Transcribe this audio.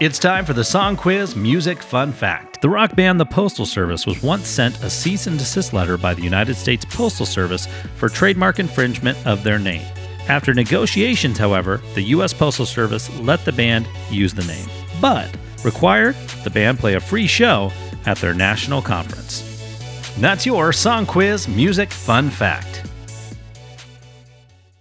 It's time for the Song Quiz Music Fun Fact. The rock band The Postal Service was once sent a cease and desist letter by the United States Postal Service for trademark infringement of their name. After negotiations, however, the U.S. Postal Service let the band use the name, but required the band play a free show at their national conference. That's your Song Quiz Music Fun Fact.